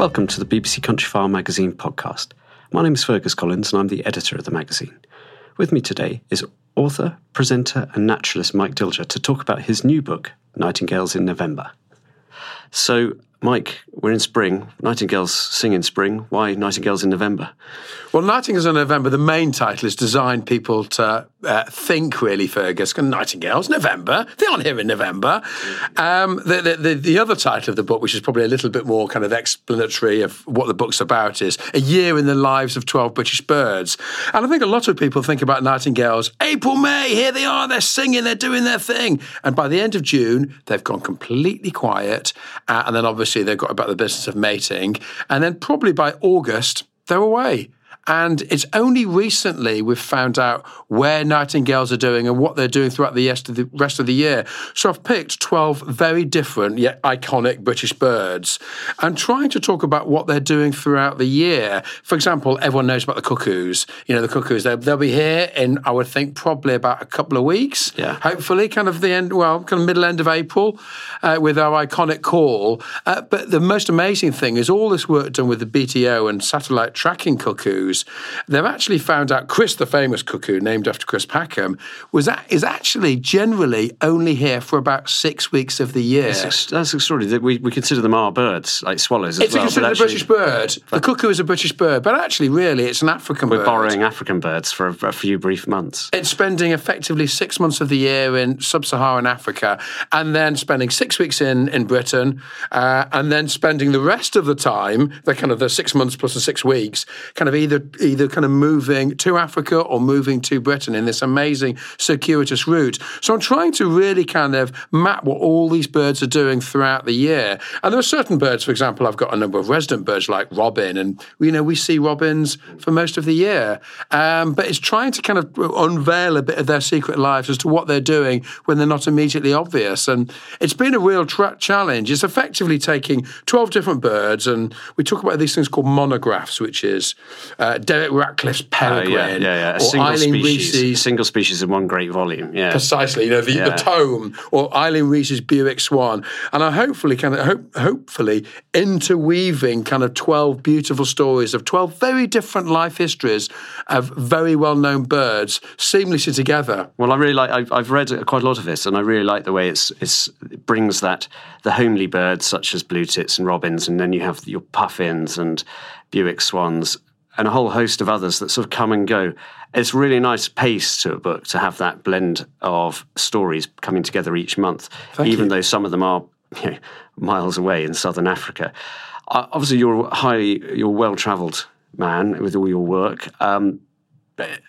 Welcome to the BBC Countryfile magazine podcast. My name is Fergus Collins and I'm the editor of the magazine. With me today is author, presenter, and naturalist Mike Dilger to talk about his new book, Nightingales in November. So, Mike, we're in spring. Nightingales sing in spring. Why Nightingales in November? Well, Nightingales in November, the main title is designed people to uh, think, really, Fergus. Nightingales, November. They aren't here in November. Um, the, the, the, the, other title of the book, which is probably a little bit more kind of explanatory of what the book's about, is A Year in the Lives of 12 British Birds. And I think a lot of people think about nightingales, April, May, here they are, they're singing, they're doing their thing. And by the end of June, they've gone completely quiet. Uh, and then obviously they've got about the business of mating. And then probably by August, they're away. And it's only recently we've found out where nightingales are doing and what they're doing throughout the rest of the, rest of the year. So I've picked 12 very different yet iconic British birds and trying to talk about what they're doing throughout the year. For example, everyone knows about the cuckoos. You know, the cuckoos, they'll, they'll be here in, I would think, probably about a couple of weeks. Yeah. Hopefully, kind of the end, well, kind of middle end of April uh, with our iconic call. Uh, but the most amazing thing is all this work done with the BTO and satellite tracking cuckoos they've actually found out Chris, the famous cuckoo named after Chris Packham, was that is actually generally only here for about six weeks of the year. That's, that's extraordinary. We, we consider them our birds, like swallows as it's well. It's considered a British bird. The cuckoo is a British bird, but actually, really, it's an African we're bird. We're borrowing African birds for a, a few brief months. It's spending effectively six months of the year in sub-Saharan Africa, and then spending six weeks in in Britain, uh, and then spending the rest of the time, the kind of the six months plus the six weeks, kind of either either kind of moving to Africa or moving to Britain in this amazing circuitous route. So I'm trying to really kind of map what all these birds are doing throughout the year. And there are certain birds, for example, I've got a number of resident birds like robin, and you know we see robins for most of the year. Um, but it's trying to kind of unveil a bit of their secret lives as to what they're doing when they're not immediately obvious. And it's been a real tra- challenge. It's effectively taking 12 different birds, and we talk about these things called monographs, which is uh, Derek Ratcliffe's peregrine, uh, yeah, yeah, yeah. Or single Eileen species, Rees's single species in one great volume. Yeah, precisely. You know, the, Yeah. the tome, or Eileen Rees's Bewick Swan, and I hopefully kind of hope, hopefully interweaving kind of twelve beautiful stories of twelve very different life histories of very well known birds seamlessly together. Well, I really like. I've, I've read quite a lot of this, and I really like the way it's, it's it brings that the homely birds such as blue tits and robins, and then you have your puffins and Bewick swans, and a whole host of others that sort of come and go. It's really nice pace to a book to have that blend of stories coming together each month, Thank even you. though some of them are you know, miles away in southern Africa. Uh, obviously, you're a highly, you're well-travelled man with all your work. Um,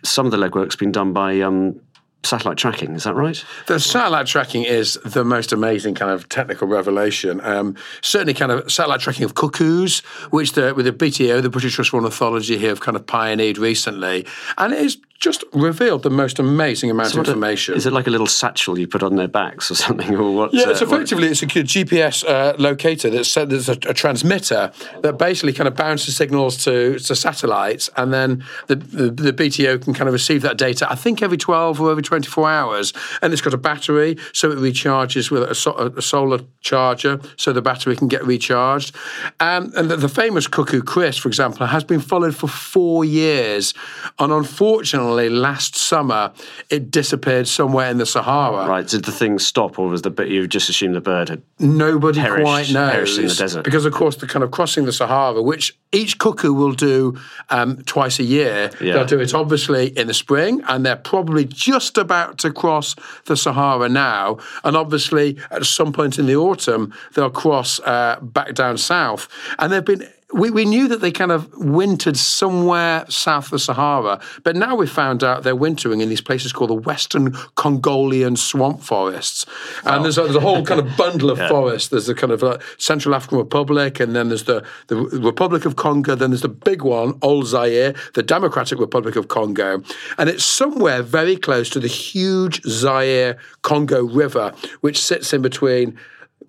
some of the legwork's been done by um, satellite tracking. Is that right? The satellite tracking is the most amazing kind of technical revelation. Um, certainly, kind of satellite tracking of cuckoos, which the, with the BTO, the British Trust for Ornithology, here have kind of pioneered recently, and it is just revealed the most amazing amount of What a- information. Is it like a little satchel you put on their backs or something, or what? Yeah, uh, it's what- effectively it's a GPS uh, locator that's set, there's a, a transmitter that basically kind of bounces signals to, to satellites, and then the, the the BTO can kind of receive that data. I think every twelve or every twenty four hours, and it's got a battery, so it recharges with a, so, a solar charger, so the battery can get recharged. Um, and the, the famous cuckoo Chris, for example, has been followed for four years, and unfortunately, finally last summer it disappeared somewhere in the Sahara. Right. Did the thing stop, or was the but you just assumed the bird had? Nobody Perished- quite knows in the desert. because, of course, the kind of crossing the Sahara, which each cuckoo will do um, twice a year. Yeah. They'll do it obviously in the spring, and they're probably just about to cross the Sahara now. And obviously, at some point in the autumn, they'll cross uh, back down south. And they've been. We, we knew that they kind of wintered somewhere south of the Sahara, but now we've found out they're wintering in these places called the Western Congolian swamp forests. And there's, a, there's a whole kind of bundle of forests. There's the kind of uh, Central African Republic, and then there's the, the Republic of Congo, then there's the big one, Old Zaire, the Democratic Republic of Congo. And it's somewhere very close to the huge Zaire Congo River, which sits in between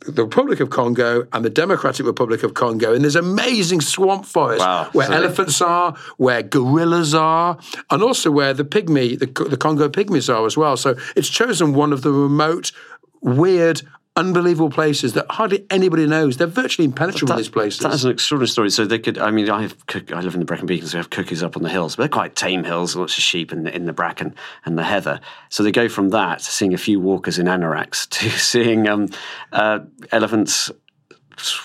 the Republic of Congo and the Democratic Republic of Congo. And there's amazing swamp forests Wow. where elephants are, where gorillas are, and also where the pygmy, the, the Congo pygmies are as well. So it's chosen one of the remote, weird, unbelievable places that hardly anybody knows. They're virtually impenetrable, these places. That's an extraordinary story. So they could. I mean, I have. cook- I live in the Brecon Beacons. We have cuckoos up on the hills, but they're quite tame hills. Lots of sheep in the, in the bracken and the heather. So they go from that to seeing a few walkers in anoraks to seeing um, uh, elephants.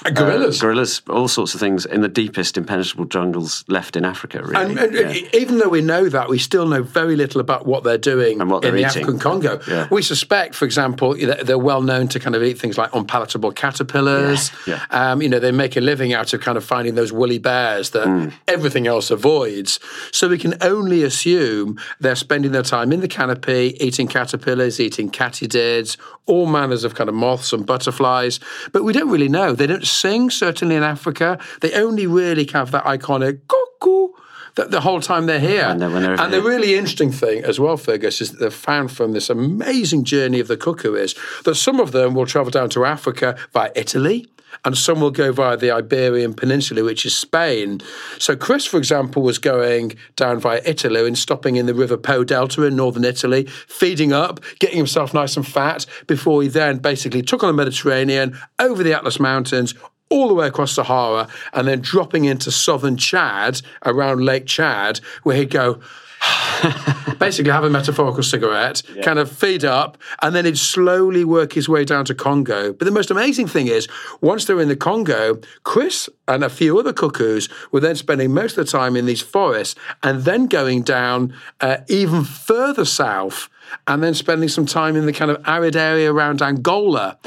And gorillas. uh, gorillas, all sorts of things in the deepest impenetrable jungles left in Africa. Really, And, and Yeah. even though we know that, we still know very little about what they're doing And what in they're the eating. African Congo. Yeah. We suspect, for example, that they're well known to kind of eat things like unpalatable caterpillars. Yeah, Um, you know, they make a living out of kind of finding those woolly bears that Mm. everything else avoids. So we can only assume they're spending their time in the canopy, eating caterpillars, eating katydids, all manners of kind of moths and butterflies. But we don't really know. They don't sing, certainly in Africa. They only really have that iconic cuckoo the, the whole time they're here. And they're- and the really interesting thing as well, Fergus, is that they've found from this amazing journey of the cuckoo is that some of them will travel down to Africa via Italy. And some will go via the Iberian Peninsula, which is Spain. So Chris, for example, was going down via Italy and stopping in the River Po Delta in northern Italy, feeding up, getting himself nice and fat, before he then basically took on the Mediterranean, over the Atlas Mountains, all the way across Sahara, and then dropping into southern Chad, around Lake Chad, where he'd go, basically have a metaphorical cigarette, kind of feed up, and then he'd slowly work his way down to Congo. But the most amazing thing is, once they're in the Congo, Chris and a few other cuckoos were then spending most of the time in these forests and then going down uh, even further south and then spending some time in the kind of arid area around Angola.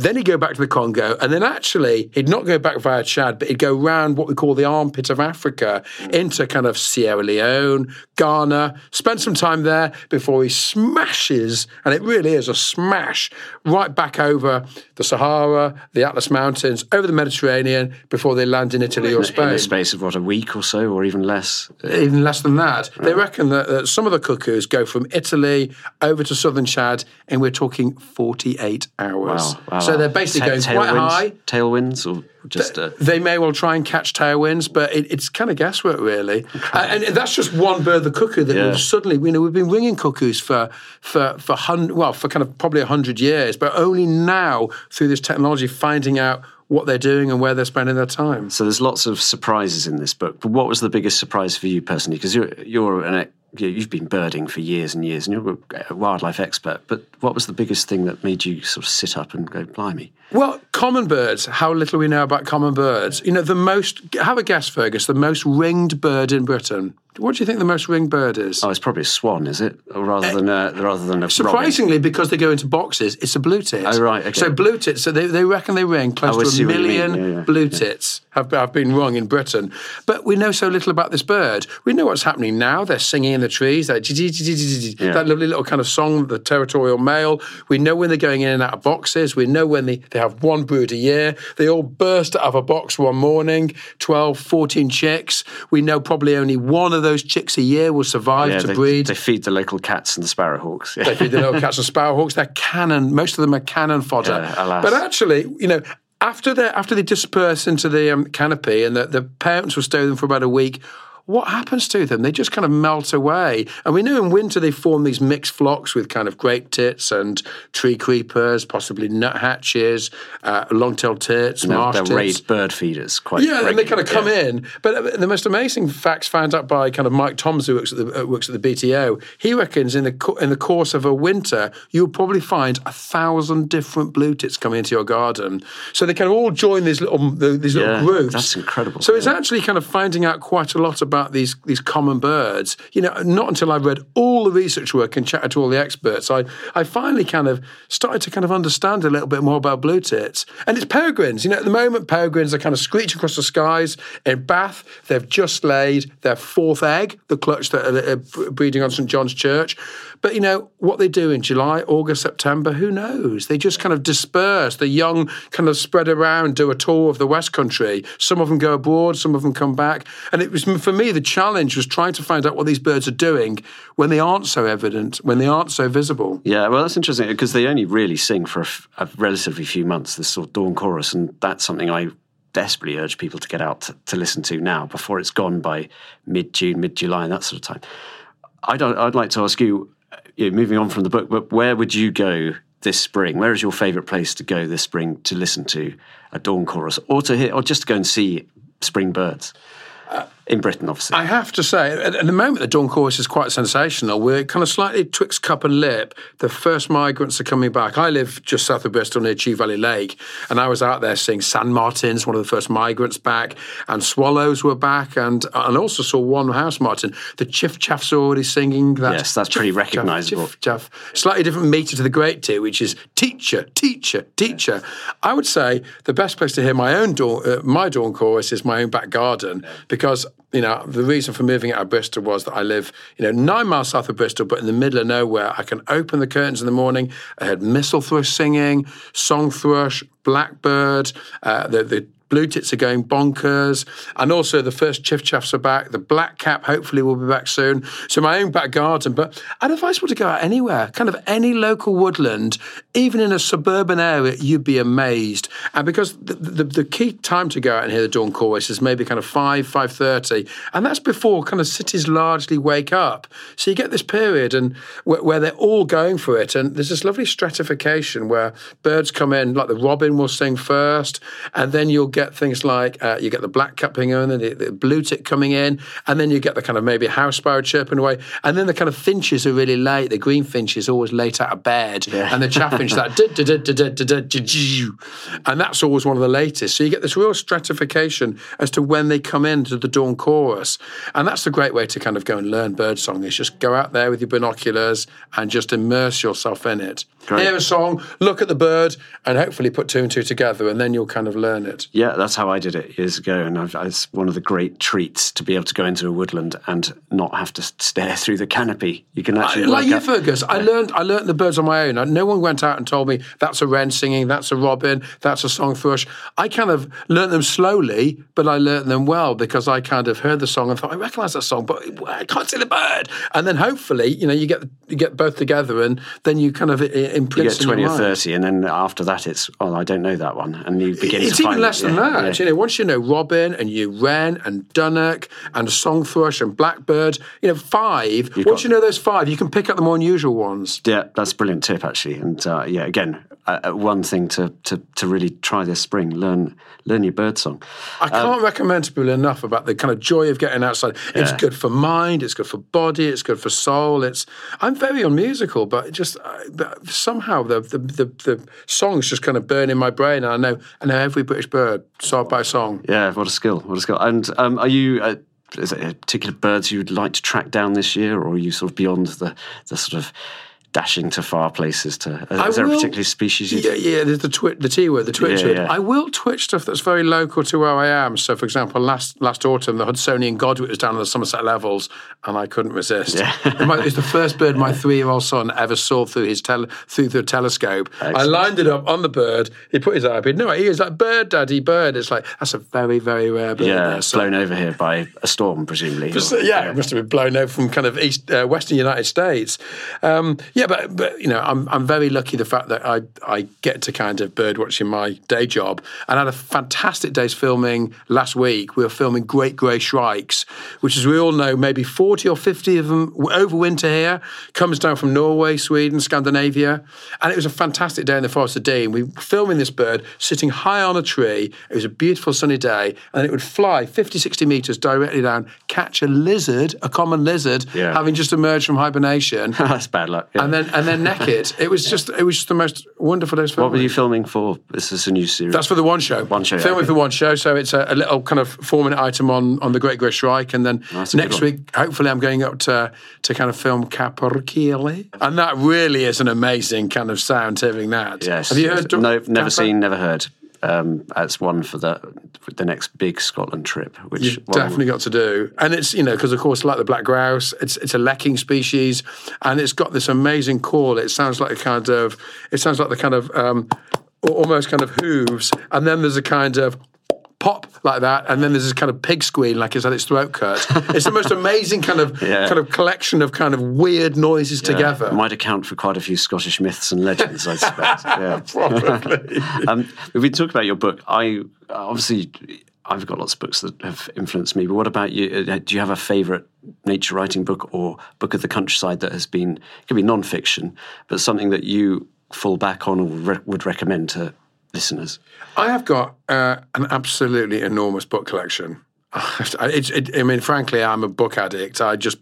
Then he'd go back to the Congo, and then actually he'd not go back via Chad, but he'd go round what we call the armpit of Africa into kind of Sierra Leone, Ghana, spend some time there before he smashes, and it really is a smash, right back over the Sahara, the Atlas Mountains, over the Mediterranean before they land in Italy or Spain. in the space of what a week or so, or even less. Even less than that. They reckon that, that some of the cuckoos go from Italy over to southern Chad, and we're talking 48 hours. Wow, wow, so wow. they're basically Ta- going quite tailwinds- high. Tailwinds, or just uh, They may well try and catch tailwinds, but it, it's kind of guesswork, really. Uh, and that's just one bird, the cuckoo, that Yeah. suddenly, you know, we've been ringing cuckoos for for for hun- well, for kind of probably hundred years, but only now through this technology finding out what they're doing and where they're spending their time. So there's lots of surprises in this book. But what was the biggest surprise for you personally? Because you're you're an you've been birding for years and years, and you're a wildlife expert. But what was the biggest thing that made you sort of sit up and go, "Blimey"? Well, common birds, how little we know about common birds. You know, the most, have a guess, Fergus, the most ringed bird in Britain. What do you think the most ringed bird is? Oh, it's probably a swan, is it, or rather eh, than a, rather than a robin? Surprisingly, because they go into boxes, it's a blue tit. Oh, right, okay. So blue tits, so they, they reckon they ring close Oh, to a what you mean. million Yeah, yeah, blue yeah. tits have, have been rung in Britain. But we know so little about this bird. We know what's happening now. They're singing in the trees, that, Yeah. that lovely little kind of song, the territorial male. We know when they're going in and out of boxes. We know when they, they have one brood a year. They all burst out of a box one morning, 12, 14 chicks. We know probably only one of those chicks a year will survive Yeah, to they, breed. they feed the local cats and the sparrowhawks. Yeah. They feed the little cats and sparrowhawks. They're cannon. Most of them are cannon fodder. But actually, you know, after they after they disperse into the um, canopy and the, the parents will stay with them for about a week, what happens to them? They just kind of melt away. And we know in winter they form these mixed flocks with kind of great tits and tree creepers, possibly nuthatches, uh, long-tailed tits, They're, marsh they're tits. raised bird feeders quite Yeah, and they kind of come regularly. in. But uh, the most amazing facts found out by kind of Mike Toms, who works at the uh, works at the BTO. He reckons in the co- in the course of a winter, you'll probably find a thousand different blue tits coming into your garden. So they kind of all join these little the- these Yeah, little groups. that's incredible, So it's actually kind of finding out quite a lot about these these common birds. You know, not until I read all the research work and chatted to all the experts, I I finally kind of started to kind of understand a little bit more about blue tits. And it's peregrines. You know, at the moment, peregrines are kind of screeching across the skies. In Bath, they've just laid their fourth egg, the clutch that are breeding on St John's Church. But you know what they do in July, August, September, who knows? They just kind of disperse. The young kind of spread around, do a tour of the West Country. Some of them go abroad, some of them come back. And it was for me the challenge was trying to find out what these birds are doing when they aren't so evident, when they aren't so visible. Yeah, well, that's interesting because they only really sing for a, relatively few months, this sort of dawn chorus, and that's something I desperately urge people to get out to, to listen to now before it's gone by mid June, mid July, and that sort of time. I'd like to ask you, you know, moving on from the book, but where would you go this spring? Where is your favourite place to go this spring to listen to a dawn chorus, or to hear, or just to go and see spring birds in Britain, obviously? I have to say, at, at the moment, the dawn chorus is quite sensational. We're kind of slightly twixt cup and lip. The first migrants are coming back. I live just south of Bristol near Chew Valley Lake, and I was out there seeing sand martins, one of the first migrants back, and swallows were back, and and also saw one house martin. The chiff chaffs already singing. That Yes, that's pretty recognisable. chiff, chaff. Slightly different meter to the great tit, which is teacher, teacher, teacher. I would say the best place to hear my own dawn, uh, my dawn chorus is my own back garden because you know the reason for moving out of Bristol was that I live you know nine miles south of Bristol, but in the middle of nowhere. I can open the curtains in the morning. I heard mistle thrush singing, song thrush, blackbird, uh, the the Blue tits are going bonkers. And also the first chiff chaffs are back. The black cap hopefully will be back soon. So my own back garden. But I'd advise people to go out anywhere, kind of any local woodland, even in a suburban area, you'd be amazed. And because the, the, the key time to go out and hear the dawn chorus is maybe kind of 5, 5.30. And that's before kind of cities largely wake up. So you get this period and where, where they're all going for it. And there's this lovely stratification where birds come in, like the robin will sing first, and then you'll get get things like uh, you get the black cap coming then the, the blue tit coming in, and then you get the kind of maybe house sparrow chirping away, and then the kind of finches are really late. The green finch is always late out of bed, yeah. and the chaffinch that and that's always one of the latest. So you get this real stratification as to when they come into the dawn chorus, and that's a great way to kind of go and learn birdsong. Is just go out there with your binoculars and just immerse yourself in it. Great. Hear a song, look at the bird, and hopefully put two and two together, and then you'll kind of learn it. Yeah, that's how I did it years ago, and I've, it's one of the great treats to be able to go into a woodland and not have to stare through the canopy. You can actually like work you, Fergus, I learned I learned the birds on my own. No one went out and told me that's a wren singing, that's a robin, that's a song thrush. I kind of learned them slowly, but I learned them well because I kind of heard the song and thought I recognise that song, but I can't see the bird. And then hopefully, you know, you get you get both together, and then you kind of i- imprint You get twenty or thirty, and then after that, it's oh, I don't know that one, and you begin It's to even less it. than Yeah, that. yeah. You know, once you know robin and you wren and dunnock and song thrush and blackbird, you know, five. once got- you know those five, you can pick up the more unusual ones. Yeah, that's a brilliant tip actually, and uh, yeah, again, uh, uh, one thing to, to to really try this spring: learn learn your bird song. I can't recommend to people enough about the kind of joy of getting outside. It's Yeah. good for mind, it's good for body, it's good for soul. It's I'm very unmusical, but just uh, but somehow the, the the the songs just kind of burn in my brain, and I know I know every British bird song by song. Yeah, what a skill! What a skill! And um, are you? Uh, is there particular birds you would like to track down this year, or are you sort of beyond the the sort of dashing to far places? To is there a particular species? You Yeah, yeah. There's the twi- the T word, the twitch Yeah, yeah. I will twitch stuff that's very local to where I am. So, for example, last last autumn, the Hudsonian godwit was down on the Somerset levels, and I couldn't resist. It might- it's the first bird my three year old son ever saw through his tele- through the telescope. I lined it up on the bird. He put his eye up. He no, he is like bird, daddy, bird. It's like that's a very very rare bird. yeah, there. So- blown over here by a storm, presumably. so, yeah, it must have been blown over from kind of east, uh, western United States. Um, Yeah, but but you know, I'm I'm very lucky the fact that I I get to kind of bird watching my day job, and I had a fantastic day's filming last week. We were filming great grey shrikes, which, as we all know, maybe 40 or 50 of them overwinter here. Comes down from Norway, Sweden, Scandinavia, and it was a fantastic day in the Forest of Dean. We were filming this bird sitting high on a tree. It was a beautiful sunny day, and it would fly 50, 60 meters directly down, catch a lizard, a common lizard, Yeah. having just emerged from hibernation. That's bad luck. yeah. And then and then naked. It was just it was just the most wonderful filming. what were you filming for? This is a new series. That's for the one show. One show, Filming okay. for one show. So it's a, a little kind of four minute item on, on the Great Grey Shrike. And then next week, hopefully, I'm going up to, to kind of film Capercaillie. And that really is an amazing kind of sound hearing that. yes. Have you heard? No, never seen, never heard. Um, that's one for the for the next big Scotland trip. Which You've well, definitely got to do, and it's you know because of course like the black grouse, it's it's a lekking species, and it's got this amazing call. It sounds like a kind of it sounds like the kind of um, almost kind of hooves, and then there's a kind of pop like that, and then there's this kind of pig squeal like it's had its throat cut. it's the most amazing kind of Yeah. kind of collection of kind of weird noises together. It might account for quite a few Scottish myths and legends, I suspect. Yeah. Probably. um, if we talk about your book, I obviously I've got lots of books that have influenced me. But what about you? Uh, Do you have a favourite nature writing book or book of the countryside that has been it could be non-fiction, but something that you fall back on or re- would recommend to listeners? I have got uh, an absolutely enormous book collection. It's, it, I mean, frankly, I'm a book addict. I just,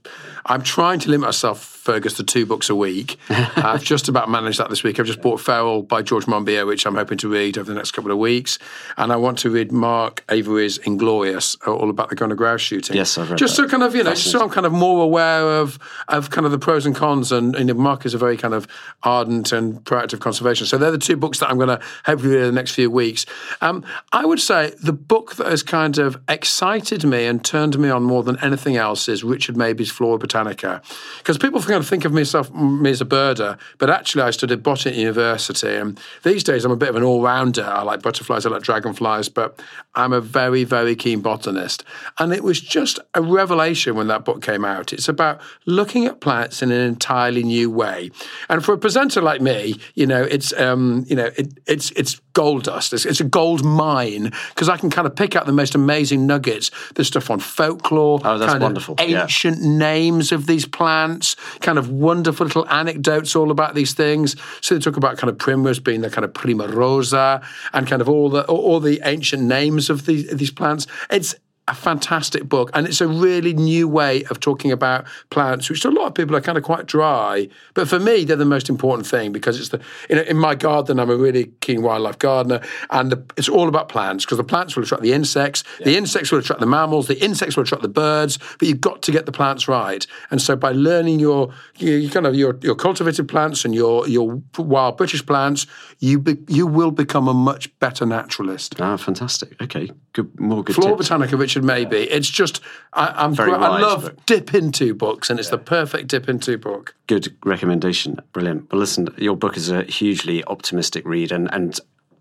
I'm trying to limit myself, Fergus, to two books a week. I've just about managed that this week. I've just bought Feral by George Monbiot, which I'm hoping to read over the next couple of weeks, and I want to read Mark Avery's *Inglorious*, all about the Gunner Grouse shooting. Yes, I've read Just that. so kind of, you know, just so I'm kind of more aware of of kind of the pros and cons. And, and Mark is a very kind of ardent and proactive conservation. So they're the two books that I'm going to hopefully read in the next few weeks. Um, I would say the book that has kind of excited me and turned me on more than anything else is Richard Mabey's Flora Botanica. Because people kind of think of myself me as a birder, but actually I studied botany at university. And these days I'm a bit of an all rounder. I like butterflies, I like dragonflies, but I'm a very, very keen botanist. And it was just a revelation when that book came out. It's about looking at plants in an entirely new way. And for a presenter like me, you know, it's um, you know, it, it's it's gold dust. It's, it's a gold mine because I can kind of pick out the most amazing nuggets. There's stuff on folklore, Oh, that's kind wonderful. of Yeah. ancient names of these plants, kind of wonderful little anecdotes all about these things. So they talk about kind of primrose being the kind of prima rosa, and kind of all the all, all the ancient names of these these plants. It's a fantastic book, and it's a really new way of talking about plants, which to a lot of people are kind of quite dry. But for me, they're the most important thing because it's the you know in my garden, I'm a really keen wildlife gardener, and the, it's all about plants because the plants will attract the insects, the insects will attract the mammals, the insects will attract the birds. But you've got to get the plants right, and so by learning your kind of your, your cultivated plants and your your wild British plants, you be, you will become a much better naturalist. Ah, fantastic. Okay, good. More good Flora. Botanica, Richard Mabey. It's just I, I'm Very I love book. dip into books, and it's the perfect dip into book. Good recommendation. Brilliant. Well, listen, your book is a hugely optimistic read and, and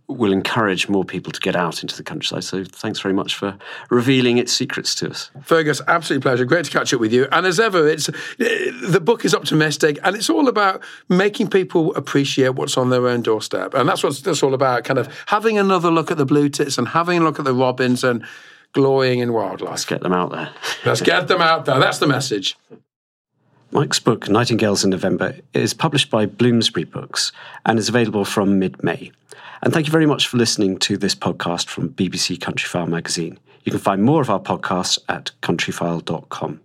will encourage more people to get out into the countryside. So thanks very much for revealing its secrets to us. Fergus, absolute pleasure. Great to catch up with you. And as ever, it's eh, the book is optimistic, and it's all about making people appreciate what's on their own doorstep, and that's what that's all about. Kind of having another look at the blue tits and having a look at the robins and glorying in wildlife. Let's get them out there. Let's get them out there. That's the message. Mike's book, Nightingales in November, is published by Bloomsbury Books and is available from mid May. And thank you very much for listening to this podcast from BBC Countryfile magazine. You can find more of our podcasts at countryfile.com.